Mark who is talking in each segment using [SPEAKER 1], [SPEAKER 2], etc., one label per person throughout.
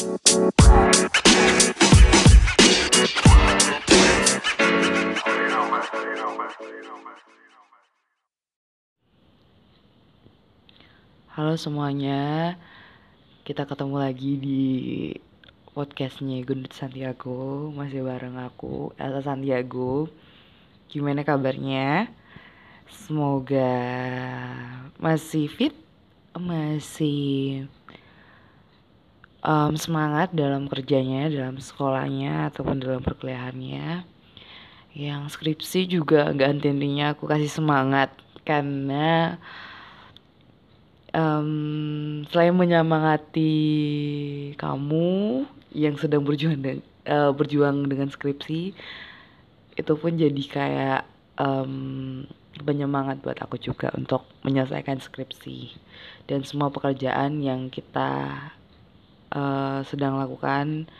[SPEAKER 1] Halo semuanya, kita ketemu lagi di podcastnya Gundut Santiago Masih bareng aku, Elsa Santiago Gimana kabarnya? Semoga masih fit, masih um, semangat dalam kerjanya, dalam sekolahnya, ataupun dalam perkuliahannya. Yang skripsi juga gak henti-hentinya aku kasih semangat. Karena um, selain menyemangati kamu yang sedang berjuang de uh, berjuang dengan skripsi itu pun jadi kayak um, penyemangat buat aku juga untuk menyelesaikan skripsi. Dan semua pekerjaan yang kita uh, sedang lakukan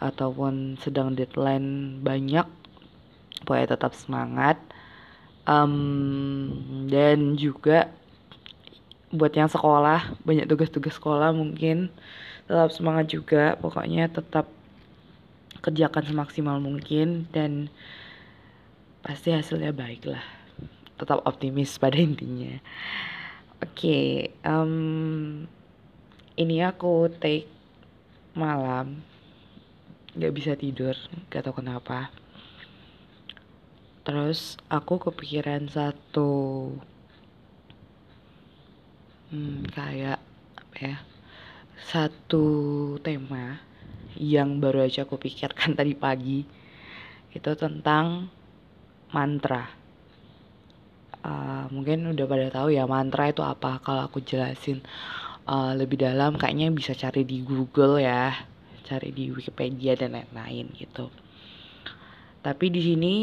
[SPEAKER 1] ataupun sedang deadline banyak pokoknya tetap semangat. Um, dan juga buat yang sekolah banyak tugas-tugas sekolah mungkin tetap semangat juga pokoknya tetap kerjakan semaksimal mungkin dan pasti hasilnya baik lah. Tetap optimis pada intinya. Oke okay, um, ini aku take malam. Nggak bisa tidur gak tau kenapa. Terus aku kepikiran satu hmm, kayak apa ya satu tema yang baru aja aku pikirkan tadi pagi. Itu tentang mantra. Uh, mungkin udah pada tahu ya mantra itu apa kalau aku jelasin uh, lebih dalam kayaknya bisa cari di Google ya cari di Wikipedia dan lain-lain gitu tapi di sini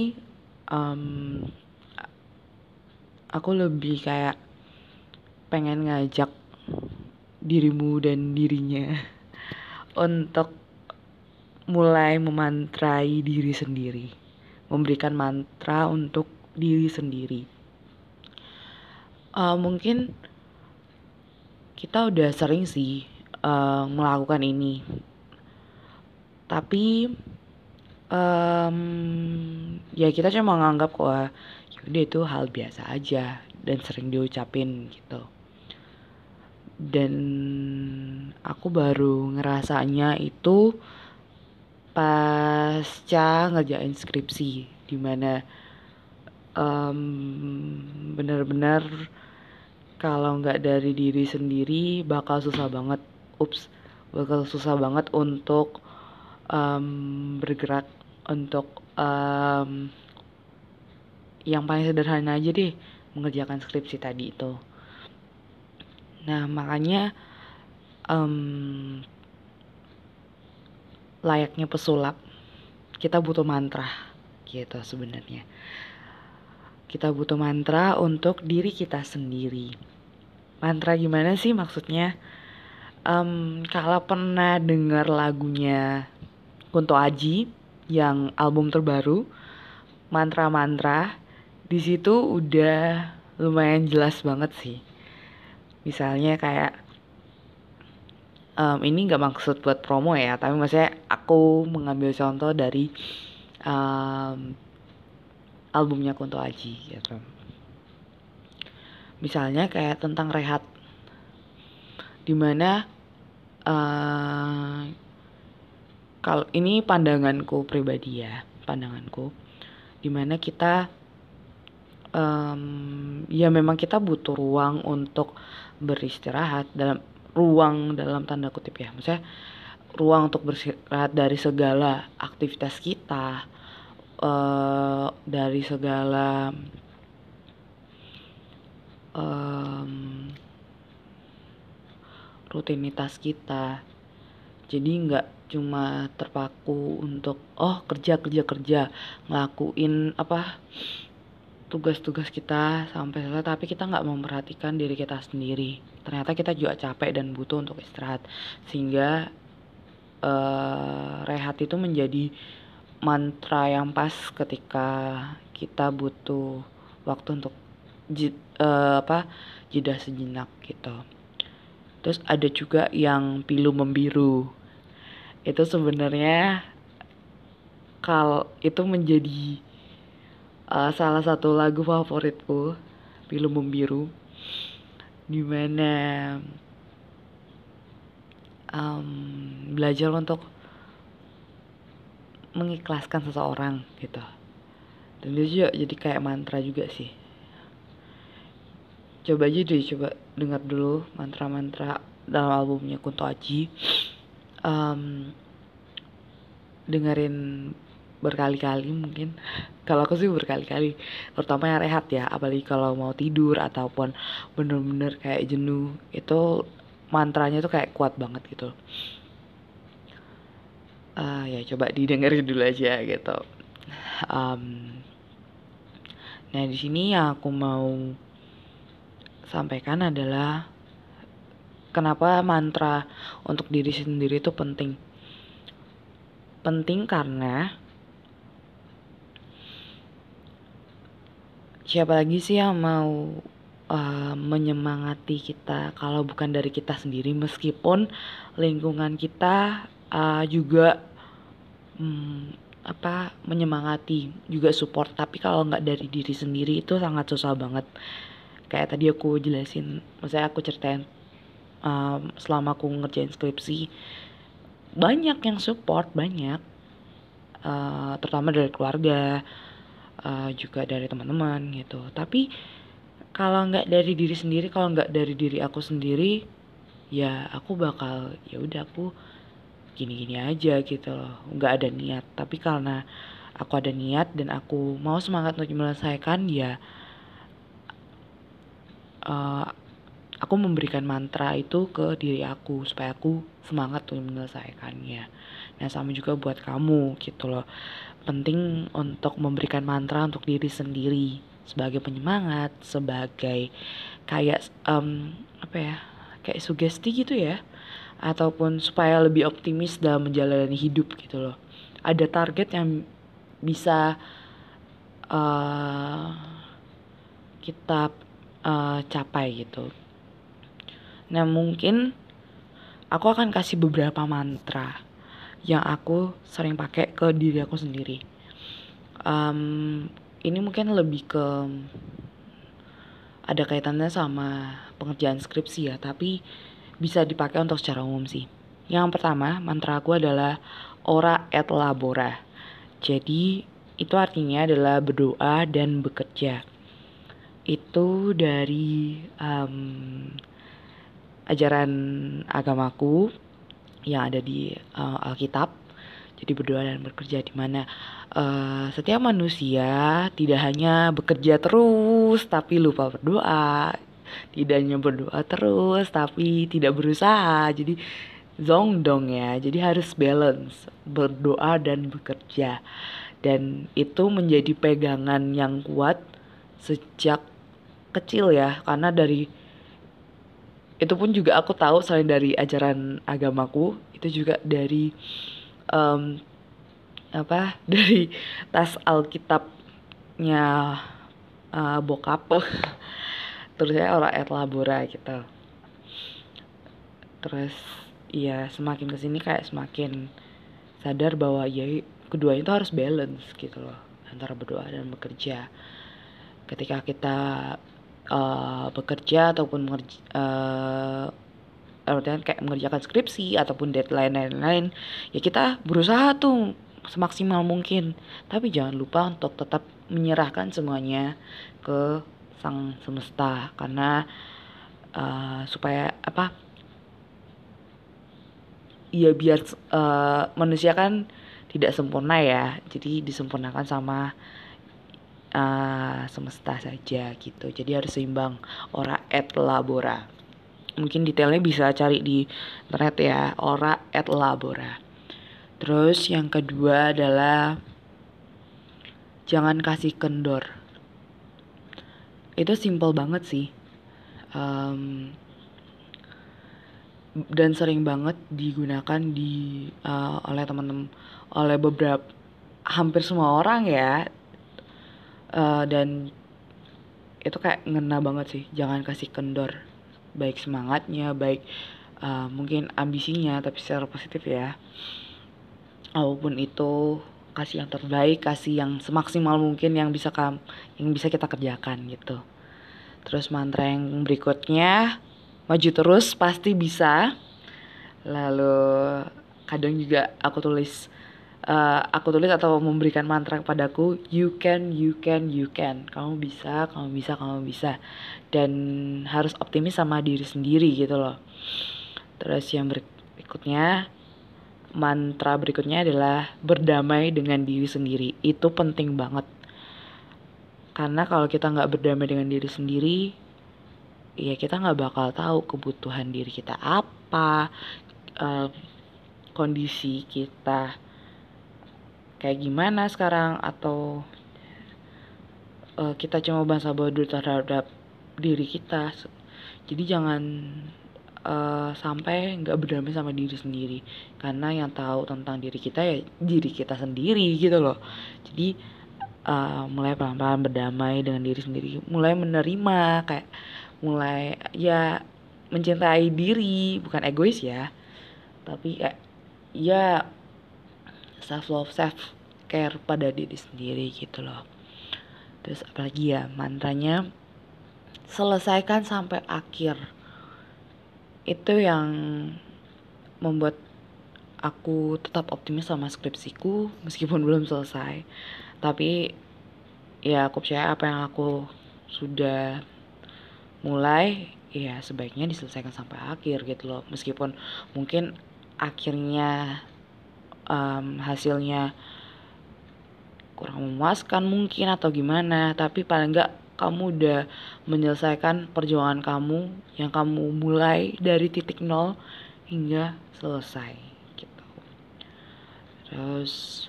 [SPEAKER 1] um, aku lebih kayak pengen ngajak dirimu dan dirinya untuk mulai memantrai diri sendiri, memberikan mantra untuk diri sendiri. Uh, mungkin kita udah sering sih uh, melakukan ini, tapi um, ya kita cuma menganggap kok yaudah itu hal biasa aja dan sering diucapin gitu. Dan aku baru ngerasanya itu pasca ngerjain skripsi di mana um, bener-bener kalau nggak dari diri sendiri bakal susah banget ups bakal susah banget untuk um, bergerak untuk um, yang paling sederhana aja deh mengerjakan skripsi tadi itu Nah, makanya um, layaknya pesulap, kita butuh mantra gitu sebenarnya. Kita butuh mantra untuk diri kita sendiri. Mantra gimana sih maksudnya? Um, kalau pernah dengar lagunya Kunto Aji yang album terbaru, mantra-mantra, di situ udah lumayan jelas banget sih misalnya kayak um, ini nggak maksud buat promo ya tapi maksudnya aku mengambil contoh dari um, albumnya Kunto Aji gitu. Misalnya kayak tentang rehat di mana uh, kalau ini pandanganku pribadi ya pandanganku di mana kita um, ya memang kita butuh ruang untuk beristirahat dalam ruang dalam tanda kutip ya. Maksudnya ruang untuk beristirahat dari segala aktivitas kita uh, dari segala um, rutinitas kita. Jadi nggak cuma terpaku untuk oh kerja kerja kerja ngelakuin apa tugas-tugas kita sampai selesai tapi kita nggak memperhatikan diri kita sendiri. Ternyata kita juga capek dan butuh untuk istirahat. Sehingga uh, rehat itu menjadi mantra yang pas ketika kita butuh waktu untuk jid, uh, apa jeda sejenak gitu. Terus ada juga yang pilu membiru. Itu sebenarnya kal itu menjadi uh, salah satu lagu favoritku film membiru. Di mana um, belajar untuk mengikhlaskan seseorang gitu. Dan itu juga jadi kayak mantra juga sih. Coba aja deh coba dengar dulu mantra-mantra dalam albumnya Kunto Aji. Um, dengerin berkali-kali mungkin. Kalau aku sih berkali-kali terutama yang rehat ya apalagi kalau mau tidur ataupun bener-bener kayak jenuh itu mantranya tuh kayak kuat banget gitu uh, ya coba didengerin dulu aja gitu um, nah di sini yang aku mau sampaikan adalah kenapa mantra untuk diri sendiri itu penting. Penting karena siapa lagi sih yang mau uh, menyemangati kita kalau bukan dari kita sendiri meskipun lingkungan kita uh, juga um, apa menyemangati juga support. Tapi kalau nggak dari diri sendiri itu sangat susah banget. Kayak tadi aku jelasin maksudnya aku ceritain um, selama aku ngerjain skripsi banyak yang support banyak. Uh, terutama dari keluarga uh, juga dari teman-teman gitu. Tapi kalau nggak dari diri sendiri kalau nggak dari diri aku sendiri ya aku bakal ya udah aku gini-gini aja gitu loh nggak ada niat tapi karena aku ada niat dan aku mau semangat untuk menyelesaikan ya uh, aku memberikan mantra itu ke diri aku supaya aku semangat untuk menyelesaikannya. Nah sama juga buat kamu gitu loh. Penting untuk memberikan mantra untuk diri sendiri sebagai penyemangat, sebagai kayak um, apa ya, kayak sugesti gitu ya, ataupun supaya lebih optimis dalam menjalani hidup gitu loh. Ada target yang bisa uh, kita uh, capai gitu. Nah mungkin aku akan kasih beberapa mantra yang aku sering pakai ke diri aku sendiri. Um, ini mungkin lebih ke ada kaitannya sama pengerjaan skripsi ya, tapi bisa dipakai untuk secara umum sih. Yang pertama, mantra aku adalah ora et labora. Jadi, itu artinya adalah berdoa dan bekerja itu dari um, ajaran agamaku yang ada di uh, Alkitab. Jadi berdoa dan bekerja di mana uh, setiap manusia tidak hanya bekerja terus tapi lupa berdoa, tidak hanya berdoa terus tapi tidak berusaha. Jadi zong dong ya. Jadi harus balance berdoa dan bekerja. Dan itu menjadi pegangan yang kuat sejak kecil ya karena dari itu pun juga aku tahu selain dari ajaran agamaku itu juga dari um, apa dari tas alkitabnya uh, bokap terus saya orang et labora gitu. Terus ya semakin ke sini kayak semakin sadar bahwa ya kedua itu harus balance gitu loh antara berdoa dan bekerja. Ketika kita uh, bekerja ataupun mengerja, uh, kayak mengerjakan skripsi ataupun deadline lain-lain ya kita berusaha tuh semaksimal mungkin. Tapi jangan lupa untuk tetap menyerahkan semuanya ke sang semesta. Karena uh, supaya apa? Ya biar uh, manusia kan tidak sempurna ya. Jadi disempurnakan sama uh, semesta saja gitu. Jadi harus seimbang. Ora et labora. Mungkin detailnya bisa cari di internet ya. Ora et labora. Terus yang kedua adalah jangan kasih kendor itu simple banget sih. Um, dan sering banget digunakan di uh, oleh teman-teman oleh beberapa hampir semua orang ya. Uh, dan itu kayak ngena banget sih. Jangan kasih kendor. Baik semangatnya baik uh, mungkin ambisinya tapi secara positif ya. Apa pun itu kasih yang terbaik kasih yang semaksimal mungkin yang bisa kam yang bisa kita kerjakan gitu. Terus mantra yang berikutnya maju terus pasti bisa. Lalu kadang juga aku tulis uh, aku tulis atau memberikan mantra kepadaku you can you can you can. Kamu bisa kamu bisa kamu bisa. Dan harus optimis sama diri sendiri gitu loh. Terus yang berikutnya mantra berikutnya adalah berdamai dengan diri sendiri. Itu penting banget. Karena kalau kita nggak berdamai dengan diri sendiri ya kita nggak bakal tahu kebutuhan diri kita apa uh, kondisi kita kayak gimana sekarang atau uh, kita cuma bangsa bodoh terhadap diri kita. Jadi jangan uh, sampai nggak berdamai sama diri sendiri. Karena yang tahu tentang diri kita ya diri kita sendiri gitu loh. Jadi uh, mulai pelan-pelan berdamai dengan diri sendiri mulai menerima kayak mulai ya mencintai diri bukan egois ya tapi kayak ya self love self care pada diri sendiri gitu loh. Terus apalagi ya mantranya selesaikan sampai akhir itu yang membuat aku tetap optimis sama skripsiku meskipun belum selesai. Tapi ya aku percaya apa yang aku sudah mulai ya sebaiknya diselesaikan sampai akhir gitu loh. Meskipun mungkin akhirnya um, hasilnya kurang memuaskan mungkin atau gimana tapi paling enggak kamu udah menyelesaikan perjuangan kamu yang kamu mulai dari titik nol hingga selesai gitu. Terus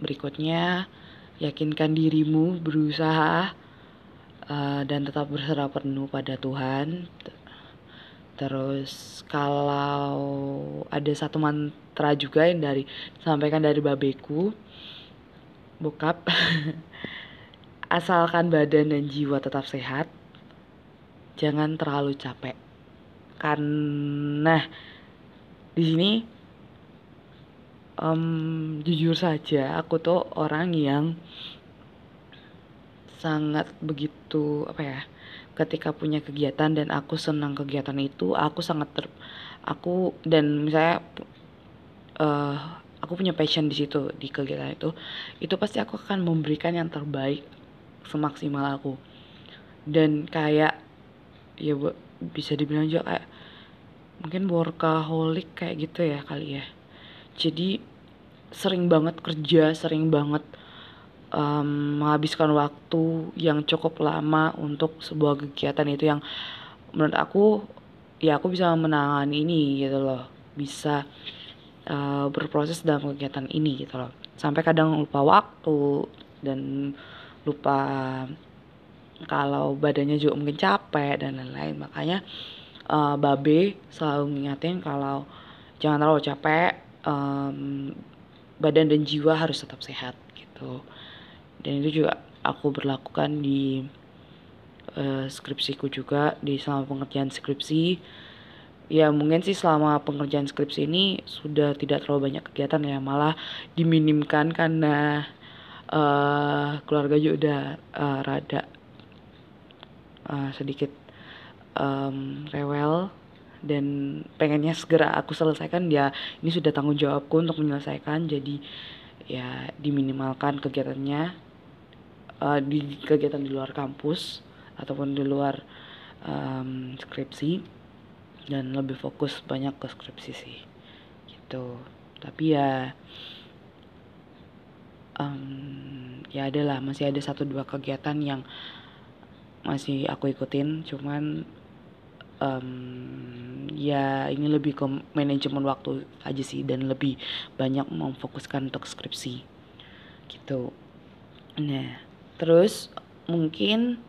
[SPEAKER 1] berikutnya yakinkan dirimu berusaha uh, dan tetap berserah penuh pada Tuhan. Terus kalau ada satu mantra juga yang dari sampaikan dari babeku, bokap, asalkan badan dan jiwa tetap sehat, jangan terlalu capek. Karena di sini um, jujur saja aku tuh orang yang sangat begitu apa ya ketika punya kegiatan dan aku senang kegiatan itu aku sangat ter aku dan misalnya uh, aku punya passion di situ di kegiatan itu itu pasti aku akan memberikan yang terbaik semaksimal aku. Dan kayak ya bisa dibilang juga kayak mungkin workaholic kayak gitu ya kali ya. Jadi sering banget kerja sering banget um, menghabiskan waktu yang cukup lama untuk sebuah kegiatan itu yang menurut aku ya aku bisa menangani ini gitu loh. Bisa uh, berproses dalam kegiatan ini gitu loh. Sampai kadang lupa waktu dan lupa kalau badannya juga mungkin capek dan lain-lain. Makanya uh, babe selalu ngingetin kalau jangan terlalu capek um, badan dan jiwa harus tetap sehat gitu. Dan itu juga aku berlakukan di uh, skripsiku juga di selama pengerjaan skripsi. Ya mungkin sih selama pengerjaan skripsi ini sudah tidak terlalu banyak kegiatan ya malah diminimkan karena uh, keluarga juga udah uh, rada uh, sedikit um, rewel dan pengennya segera aku selesaikan ya ini sudah tanggung jawabku untuk menyelesaikan. Jadi ya diminimalkan kegiatannya uh, di kegiatan di luar kampus ataupun di luar um, skripsi dan lebih fokus banyak ke skripsi sih gitu. Tapi ya um, ya adalah masih ada satu dua kegiatan yang masih aku ikutin cuman um, ya ini lebih ke manajemen waktu aja sih dan lebih banyak memfokuskan untuk skripsi gitu. Nah terus mungkin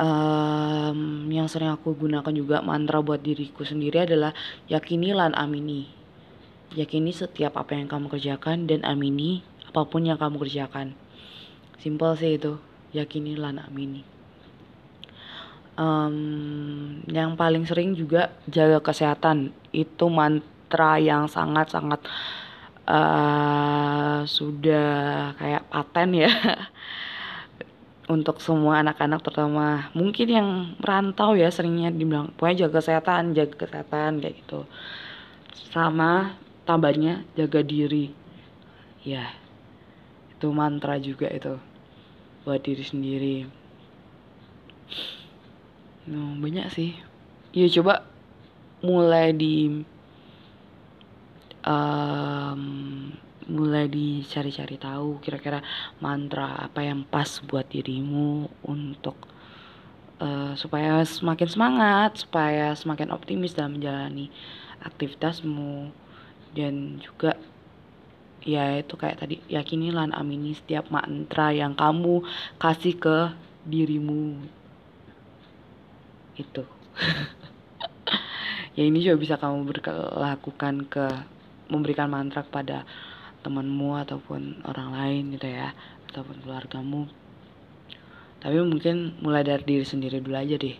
[SPEAKER 1] um, yang sering aku gunakan juga mantra buat diriku sendiri adalah yakini lan amini. Yakini setiap apa yang kamu kerjakan dan amini apa pun yang kamu kerjakan. Simple sih itu. Yakini lan amini um, yang paling sering juga jaga kesehatan. Itu mantra yang sangat sangat uh, sudah kayak paten ya. Untuk semua anak-anak terutama mungkin yang merantau ya seringnya dibilang. Pokoknya jaga kesehatan jaga kesehatan kayak gitu. Sama tambahnya jaga diri. Ya itu mantra juga itu buat diri sendiri. No, banyak sih. Ya coba mulai di um, mulai dicari-cari tahu kira-kira mantra apa yang pas buat dirimu untuk uh, supaya semakin semangat, supaya semakin optimis dalam menjalani aktivitasmu. Dan juga ya itu kayak tadi yakinilah amini setiap mantra yang kamu kasih ke dirimu. Itu. Ya ini juga bisa kamu berlakukan ke memberikan mantra kepada temanmu ataupun orang lain gitu ya ataupun keluargamu. Tapi mungkin mulai dari diri sendiri dulu aja deh.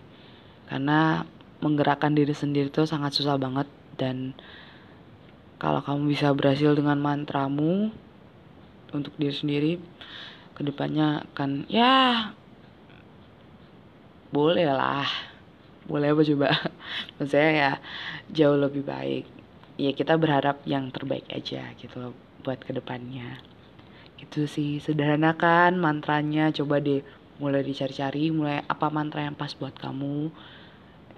[SPEAKER 1] Karena menggerakkan diri sendiri itu sangat susah banget dan kalau kamu bisa berhasil dengan mantramu untuk diri sendiri ke depannya akan ya boleh lah. Boleh apa coba? Maksudnya ya jauh lebih baik. Ya kita berharap yang terbaik aja gitu buat ke depannya gitu sih sederhanakan mantranya. Coba deh mulai dicari-cari mulai apa mantra yang pas buat kamu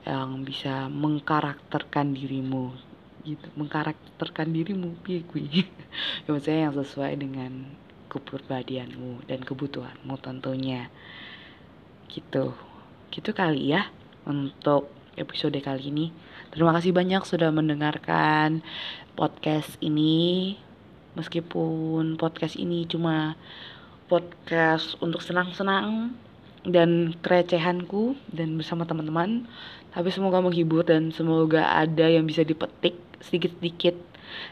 [SPEAKER 1] yang bisa mengkarakterkan dirimu gitu mengkarakterkan dirimu piye ya maksudnya yang sesuai dengan kepribadianmu dan kebutuhanmu tentunya. Gitu. Gitu kali ya untuk episode kali ini. Terima kasih banyak sudah mendengarkan podcast ini. Meskipun podcast ini cuma podcast untuk senang-senang dan kerecehanku dan bersama teman-teman tapi semoga menghibur dan semoga ada yang bisa dipetik sedikit-sedikit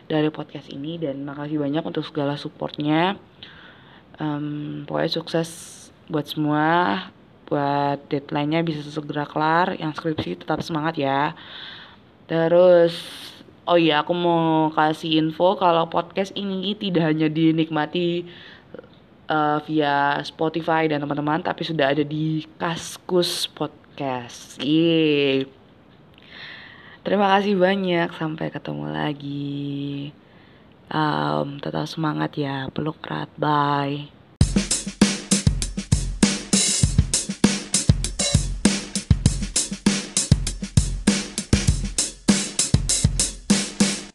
[SPEAKER 1] dari podcast ini dan makasih banyak untuk segala supportnya um, pokoknya sukses buat semua buat deadline-nya bisa segera kelar yang skripsi tetap semangat ya terus Oh iya, aku mau kasih info kalau podcast ini tidak hanya dinikmati uh, via Spotify dan teman-teman, tapi sudah ada di Kaskus Podcast. Yeay. Terima kasih banyak, sampai ketemu lagi. Um, tetap semangat ya, peluk erat, bye.